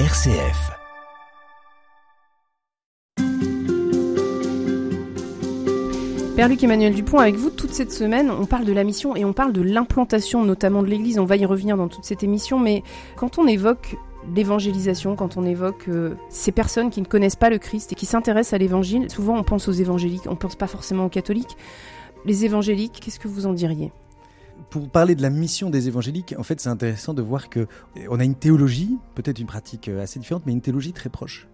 RCF. Père Luc Emmanuel Dupont, avec vous toute cette semaine, on parle de la mission et on parle de l'implantation notamment de l'Église. On va y revenir dans toute cette émission, mais quand on évoque l'évangélisation, quand on évoque euh, ces personnes qui ne connaissent pas le Christ et qui s'intéressent à l'Évangile, souvent on pense aux évangéliques, on ne pense pas forcément aux catholiques. Les évangéliques, qu'est-ce que vous en diriez? Pour parler de la mission des évangéliques, en fait, c'est intéressant de voir que on a une théologie, peut-être une pratique euh, assez différente, mais une théologie très proche.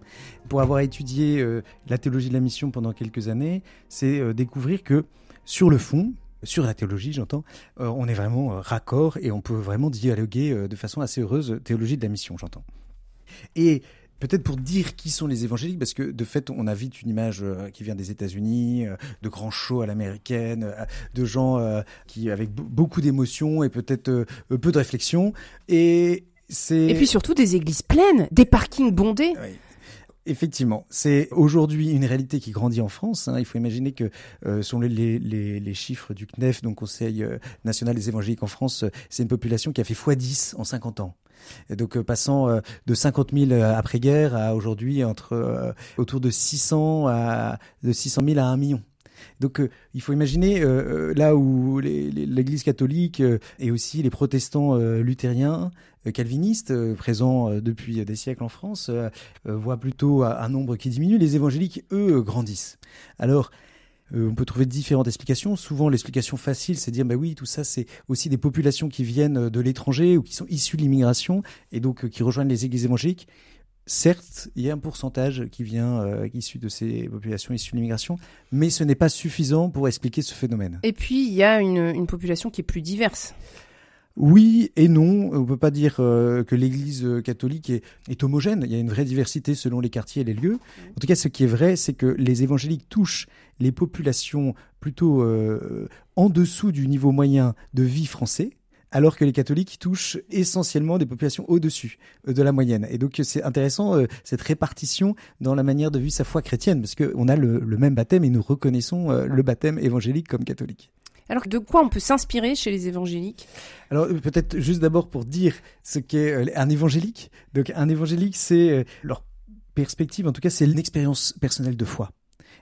Pour avoir étudié euh, la théologie de la mission pendant quelques années, c'est euh, découvrir que sur le fond, sur la théologie, j'entends, on est vraiment raccord et on peut vraiment dialoguer de façon assez heureuse théologie de la mission, j'entends. Et Peut-être pour dire qui sont les évangéliques, parce que de fait, on a vite une image euh, qui vient des États-Unis, euh, de grands shows à l'américaine, euh, de gens qui avec beaucoup d'émotions et peut-être peu de réflexion. Et c'est. Et puis surtout des églises pleines, des parkings bondés. Oui. Effectivement, c'est aujourd'hui une réalité qui grandit en France. Hein. Il faut imaginer que euh, sont les, les, les, chiffres du CNEF, donc Conseil national des évangéliques en France, c'est une population qui a fait x10 en 50 ans. Donc euh, passant euh, de 50 000 euh, après-guerre à aujourd'hui entre autour de 600 à de 600 000 à 1 million. Donc il faut imaginer là où l'Église catholique et aussi les protestants luthériens, calvinistes, présents depuis des siècles en France, voient plutôt un nombre qui diminue, les évangéliques, eux, grandissent. Alors euh, on peut trouver différentes explications. Souvent, l'explication facile, c'est de dire, bah oui, tout ça, c'est aussi des populations qui viennent de l'étranger ou qui sont issues de l'immigration et donc euh, qui rejoignent les églises évangéliques. Certes, il y a un pourcentage qui vient euh, issu de ces populations issues de l'immigration, mais ce n'est pas suffisant pour expliquer ce phénomène. Et puis, il y a une population qui est plus diverse. Oui et non. On ne peut pas dire euh, que l'Église catholique est, homogène. Il y a une vraie diversité selon les quartiers et les lieux. En tout cas, ce qui est vrai, c'est que les évangéliques touchent les populations plutôt euh, en dessous du niveau moyen de vie français alors que les catholiques touchent essentiellement des populations au-dessus euh, de la moyenne. Et donc c'est intéressant cette répartition dans la manière de vivre sa foi chrétienne, parce qu'on a le, même baptême et nous reconnaissons le baptême évangélique comme catholique. Alors de quoi on peut s'inspirer chez les évangéliques? Alors euh, peut-être juste d'abord pour dire ce qu'est euh, un évangélique. Donc un évangélique, c'est euh, leur perspective, en tout cas c'est l'expérience personnelle de foi.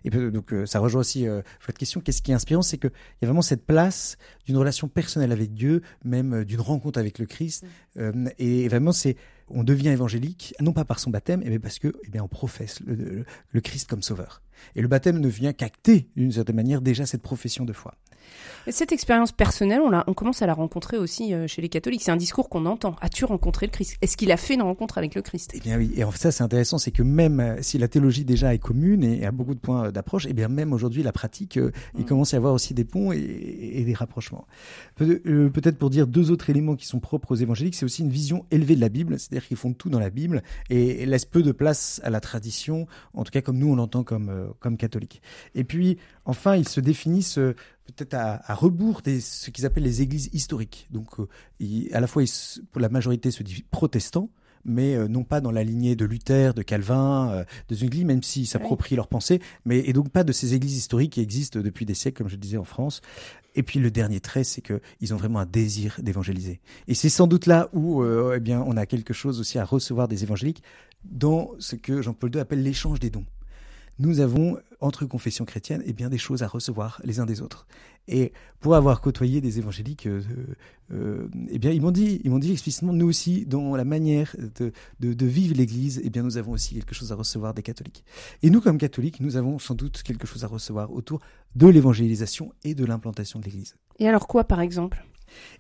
Et donc ça rejoint aussi votre question. Qu'est-ce qui est inspirant, c'est qu'il y a vraiment cette place d'une relation personnelle avec Dieu, même d'une rencontre avec le Christ. Mm. et vraiment, c'est on devient évangélique non pas par son baptême, mais parce que eh bien on professe le, le Christ comme sauveur. Et le baptême ne vient qu'acter d'une certaine manière déjà cette profession de foi. Cette expérience personnelle, on, on, commence à la rencontrer aussi euh, chez les catholiques. C'est un discours qu'on entend. As-tu rencontré le Christ? Est-ce qu'il a fait une rencontre avec le Christ? Eh bien oui. Et en fait, ça, c'est intéressant, c'est que même euh, si la théologie déjà est commune et a beaucoup de points euh, d'approche, eh bien même aujourd'hui, la pratique, il mm. commence à y avoir aussi des ponts et, des rapprochements. Peut-être pour dire deux autres éléments qui sont propres aux évangéliques, c'est aussi une vision élevée de la Bible, c'est-à-dire qu'ils font tout dans la Bible et, laissent peu de place à la tradition, en tout cas comme nous on l'entend comme, comme catholique. Et puis, enfin, ils se définissent peut-être à, rebours de ce qu'ils appellent les églises historiques. Donc, euh, à la fois, pour la majorité, se dit protestants, mais euh, non pas dans la lignée de Luther, de Calvin, euh, de Zwingli, même s'ils s'approprient leur pensée, mais et donc pas de ces églises historiques qui existent depuis des siècles, comme je disais en France. Et puis le dernier trait, c'est qu'ils ont vraiment un désir d'évangéliser. Et c'est sans doute là où, eh bien, on a quelque chose aussi à recevoir des évangéliques dans ce que Jean-Paul II appelle l'échange des dons nous avons, entre confessions chrétiennes, et bien des choses à recevoir les uns des autres. Et pour avoir côtoyé des évangéliques, euh, euh, eh bien, ils m'ont dit, ils m'ont dit explicitement, nous aussi, dans la manière de, de, vivre l'Église, eh bien, nous avons aussi quelque chose à recevoir des catholiques. Et nous, comme catholiques, nous avons sans doute quelque chose à recevoir autour de l'évangélisation et de l'implantation de l'Église. Et alors quoi, par exemple?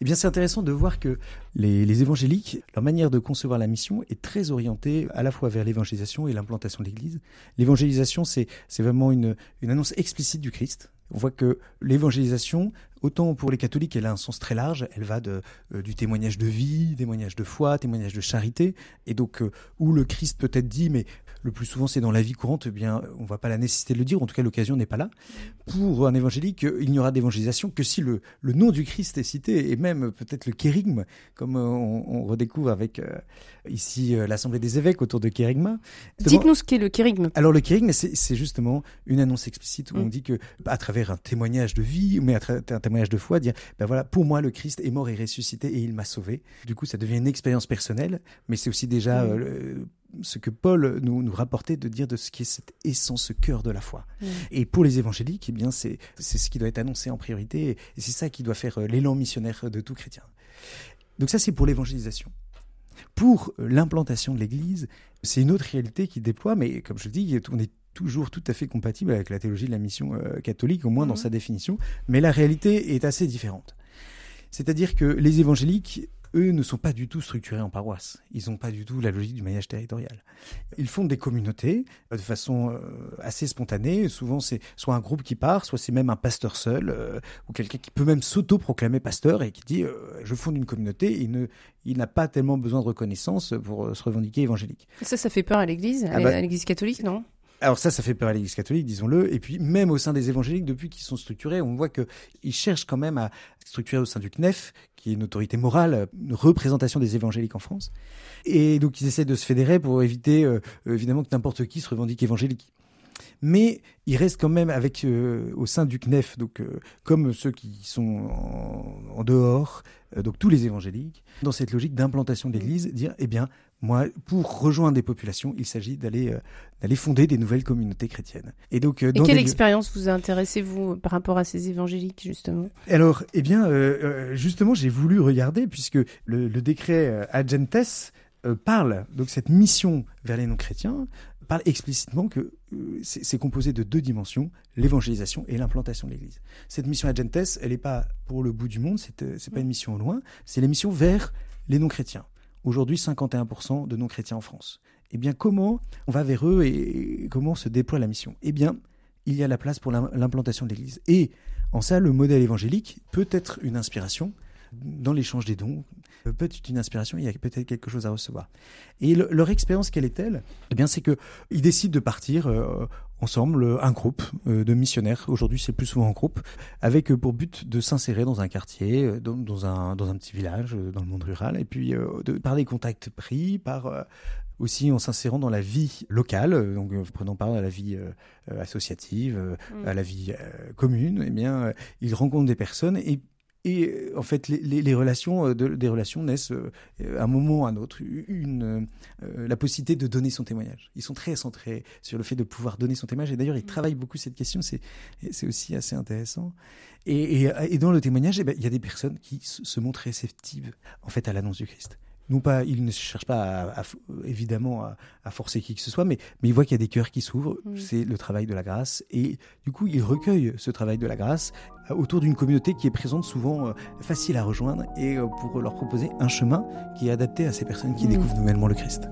Eh bien, c'est intéressant de voir que les, évangéliques, leur manière de concevoir la mission est très orientée à la fois vers l'évangélisation et l'implantation de l'Église. L'évangélisation, c'est vraiment une, une annonce explicite du Christ. On voit que l'évangélisation, autant pour les catholiques, elle a un sens très large. Elle va de, euh, du témoignage de vie, témoignage de foi, témoignage de charité. Et donc, euh, où le Christ peut être dit, mais le plus souvent c'est dans la vie courante, eh bien, on ne voit pas la nécessité de le dire, en tout cas l'occasion n'est pas là. Pour un évangélique, il n'y aura d'évangélisation que si le, le, nom du Christ est cité, et même peut-être le kérigme, comme on, on redécouvre avec euh, ici euh, l'Assemblée des évêques autour de kérigma. Dites-nous ce qu'est le kérigme. Alors le kérigme, c'est justement une annonce explicite où on mm. dit que à travers un témoignage de vie, mais à travers un témoignage de foi, dire, ben voilà, pour moi le Christ est mort et ressuscité et il m'a sauvé. Du coup, ça devient une expérience personnelle, mais c'est aussi déjà... Mm. Euh, ce que Paul nous, nous rapportait de dire de ce qui est cette essence, ce cœur de la foi. Et pour les évangéliques, eh bien, c'est, ce qui doit être annoncé en priorité, et c'est ça qui doit faire euh, l'élan missionnaire de tout chrétien. Donc ça, c'est pour l'évangélisation. Pour euh, l'implantation de l'Église, c'est une autre réalité qui déploie, mais comme je le dis, on est toujours tout à fait compatible avec la théologie de la mission euh, catholique, au moins dans sa définition, mais la réalité est assez différente. C'est-à-dire que les évangéliques eux ne sont pas du tout structurés en paroisse. Ils n'ont pas du tout la logique du maillage territorial. Ils font des communautés euh, de façon euh, assez spontanée. Souvent, c'est soit un groupe qui part, soit c'est même un pasteur seul, euh, ou quelqu'un qui peut même s'auto-proclamer pasteur et qui dit Je fonde une communauté. Il ne, il n'a pas tellement besoin de reconnaissance pour se revendiquer évangélique. Ça, ça fait peur à l'Église, à ah bah, l'Église catholique, non? Alors ça, ça fait peur à l'Église catholique, disons-le. Et puis même au sein des évangéliques, depuis qu'ils sont structurés, on voit qu'ils cherchent quand même à structurer au sein du CNEF, qui est une autorité morale, une représentation des évangéliques en France. Et donc ils essaient de se fédérer pour éviter euh, évidemment que n'importe qui se revendique évangélique. Mais ils restent quand même avec euh, au sein du CNEF, donc euh, comme ceux qui sont en, dehors, donc tous les évangéliques, dans cette logique d'implantation de l'Église, dire eh bien moi, pour rejoindre des populations, il s'agit d'aller euh, d'aller fonder des nouvelles communautés chrétiennes. Et donc, euh, quelle expérience vous a intéressé vous par rapport à ces évangéliques justement? Alors, eh bien, euh, justement, j'ai voulu regarder puisque le, décret Agentes parle donc cette mission vers les non-chrétiens parle explicitement que c'est composé de deux dimensions, l'évangélisation et l'implantation de l'Église. Cette mission Agentes, elle n'est pas pour le bout du monde, c'est pas une mission au loin, c'est la mission vers les non-chrétiens aujourd'hui 51% de non-chrétiens en France. Eh bien, comment on va vers eux et comment se déploie la mission? Eh bien, il y a la place pour l'implantation de l'Église. Et en ça, le modèle évangélique peut être une inspiration dans l'échange des dons, peut être une inspiration, il y a peut-être quelque chose à recevoir. Et leur expérience, quelle est-elle? Eh bien, c'est qu'ils décident de partir euh, ensemble, un groupe euh, de missionnaires, aujourd'hui c'est plus souvent en groupe, avec euh, pour but de s'insérer dans un quartier, dans, un, dans un petit village, dans le monde rural, et puis de, par des contacts pris, par aussi en s'insérant dans la vie locale, donc prenant part à la vie associative, mmh. à la vie commune, eh bien, ils rencontrent des personnes et et euh, en fait, les, relations, euh, des relations naissent euh, à un moment ou à un autre, une, la possibilité de donner son témoignage. Ils sont très centrés sur le fait de pouvoir donner son témoignage. Et d'ailleurs, ils mmh. travaillent beaucoup cette question. C'est, c'est aussi assez intéressant. Et, et, dans le témoignage, eh ben, il y a des personnes qui se montrent réceptives en fait à l'annonce du Christ non pas, il ne cherche pas à, évidemment à, forcer qui que ce soit, mais, mais il voit qu'il y a des cœurs qui s'ouvrent. C'est le travail de la grâce. Et du coup, il recueille ce travail de la grâce euh, autour d'une communauté qui est présente souvent euh, facile à rejoindre et euh, pour leur proposer un chemin qui est adapté à ces personnes qui découvrent nouvellement le Christ.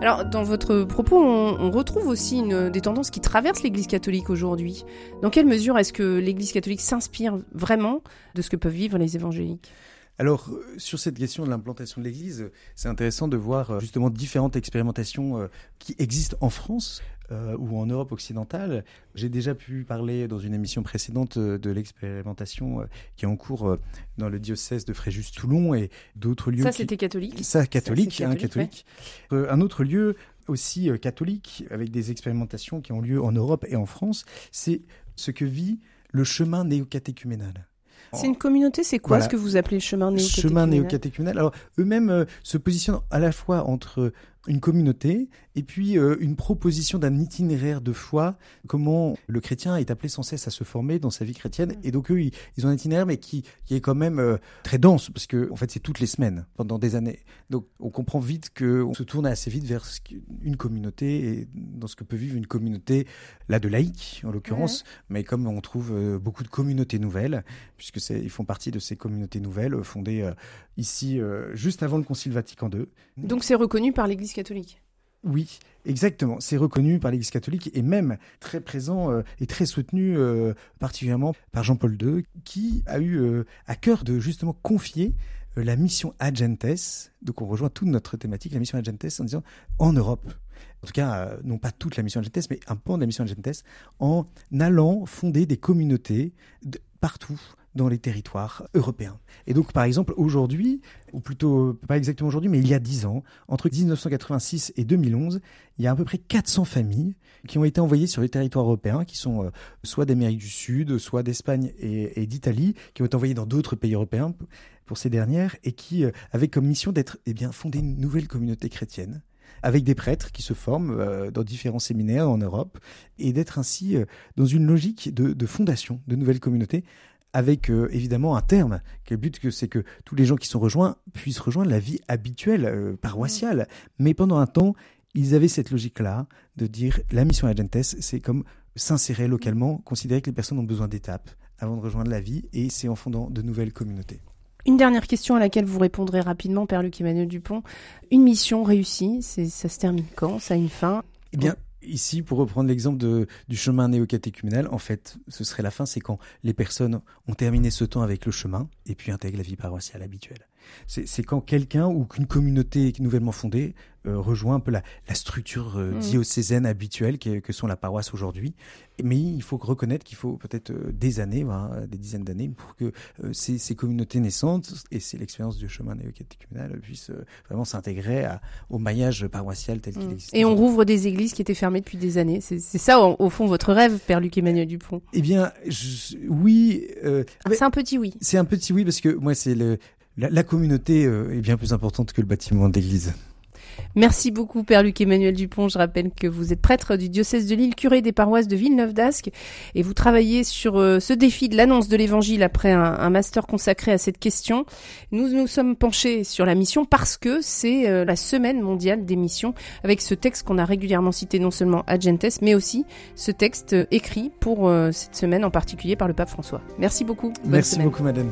Alors, dans votre propos, on, retrouve aussi des tendances qui traversent l'Église catholique aujourd'hui. Dans quelle mesure est-ce que l'Église catholique s'inspire vraiment de ce que peuvent vivre les évangéliques? Alors, euh, sur cette question de l'implantation de l'Église, c'est intéressant de voir euh, justement différentes expérimentations euh, qui existent en France. ou en Europe occidentale. J'ai déjà pu parler dans une émission précédente de l'expérimentation qui est en cours dans le diocèse de Fréjus-Toulon et d'autres lieux. Ça, c'était catholique. Ça, catholique, un catholique. un autre lieu aussi catholique avec des expérimentations qui ont lieu en Europe et en France, c'est ce que vit le chemin néocatéchuménal. C'est une communauté, c'est quoi ce que vous appelez le chemin néocatéchuménal Chemin néocatéchuménal. Alors, eux-mêmes euh, se positionnent à la fois entre une communauté et puis euh, une proposition d'un itinéraire de foi, comment le chrétien est appelé sans cesse à se former dans sa vie chrétienne. Mm. Et donc eux, ils, ont un itinéraire, mais qui, qui est quand même euh, très dense, parce que en fait c'est toutes les semaines, pendant des années. Donc on comprend vite qu'on se tourne assez vite vers une communauté, et dans ce que peut vivre une communauté, là de laïcs en l'occurrence, mais comme on trouve euh, beaucoup de communautés nouvelles, puisque ils font partie de ces communautés nouvelles fondées ici juste avant le Concile Vatican II. Donc c'est reconnu par l'Église catholique oui, exactement. C'est reconnu par l'Église catholique et même très présent euh, et très soutenu euh, particulièrement par Jean-Paul II, qui a eu euh, à cœur de justement confier la mission Agentes. Donc on rejoint toute notre thématique, la mission Agentes, en disant en Europe. En tout cas, non pas toute la mission Agentes, mais un pan de la mission Agentes, en allant fonder des communautés partout dans les territoires européens. Et donc, par exemple, aujourd'hui, ou plutôt pas exactement aujourd'hui, mais il y a dix ans, entre 1986 et 2011, il y a à peu près 400 familles qui ont été envoyées sur les territoires européens, qui sont euh, soit d'Amérique du Sud, soit d'Espagne et, d'Italie, qui ont été envoyées dans d'autres pays européens pour ces dernières, et qui euh, avaient comme mission d'être, eh bien, fonder une nouvelle communauté chrétienne avec des prêtres qui se forment euh, dans différents séminaires en Europe, et d'être ainsi dans une logique de fondation de nouvelles communautés avec euh, évidemment un terme. Le but, c'est que tous les gens qui sont rejoints puissent rejoindre la vie habituelle, euh, paroissiale. Mais pendant un temps, ils avaient cette logique-là de dire la mission Agentes, c'est comme s'insérer localement, considérer que les personnes ont besoin d'étapes avant de rejoindre la vie, et c'est en fondant de nouvelles communautés. Une dernière question à laquelle vous répondrez rapidement, Père Luc Emmanuel Dupont. Une mission réussie, ça se termine quand? Ça a une fin? Eh bien, Ici, pour reprendre l'exemple du chemin néocatéchuménal, en fait, ce serait la fin, c'est quand les personnes ont terminé ce temps avec le chemin et puis intègrent la vie paroissiale habituelle. C'est quand quelqu'un ou qu'une communauté nouvellement fondée rejoint un peu la, structure euh, mm. diocésaine habituelle que, sont la paroisse aujourd'hui. Mais il faut reconnaître qu'il faut peut-être euh, des années, des dizaines d'années, pour que ces, communautés naissantes, et c'est l'expérience du chemin néo-catéchuménal, puissent vraiment s'intégrer au maillage paroissial tel qu'il mm. existe. Et on rouvre des églises qui étaient fermées depuis des années. C'est ça, au, fond, votre rêve, Père Luc Emmanuel Dupont Eh bien, oui. Ah, c'est un petit oui. C'est un petit oui, parce que moi, c'est le, la, communauté est bien plus importante que le bâtiment d'église. Merci beaucoup, Père Luc Emmanuel Dupont. Je rappelle que vous êtes prêtre du diocèse de Lille, curé des paroisses de Villeneuve d'Ascq, et vous travaillez sur euh, ce défi de l'annonce de l'évangile après un, master consacré à cette question. Nous nous sommes penchés sur la mission parce que c'est euh, la semaine mondiale des missions, avec ce texte qu'on a régulièrement cité non seulement à Gentes, mais aussi ce texte euh, écrit pour cette semaine en particulier par le pape François. Merci beaucoup. Merci beaucoup, madame.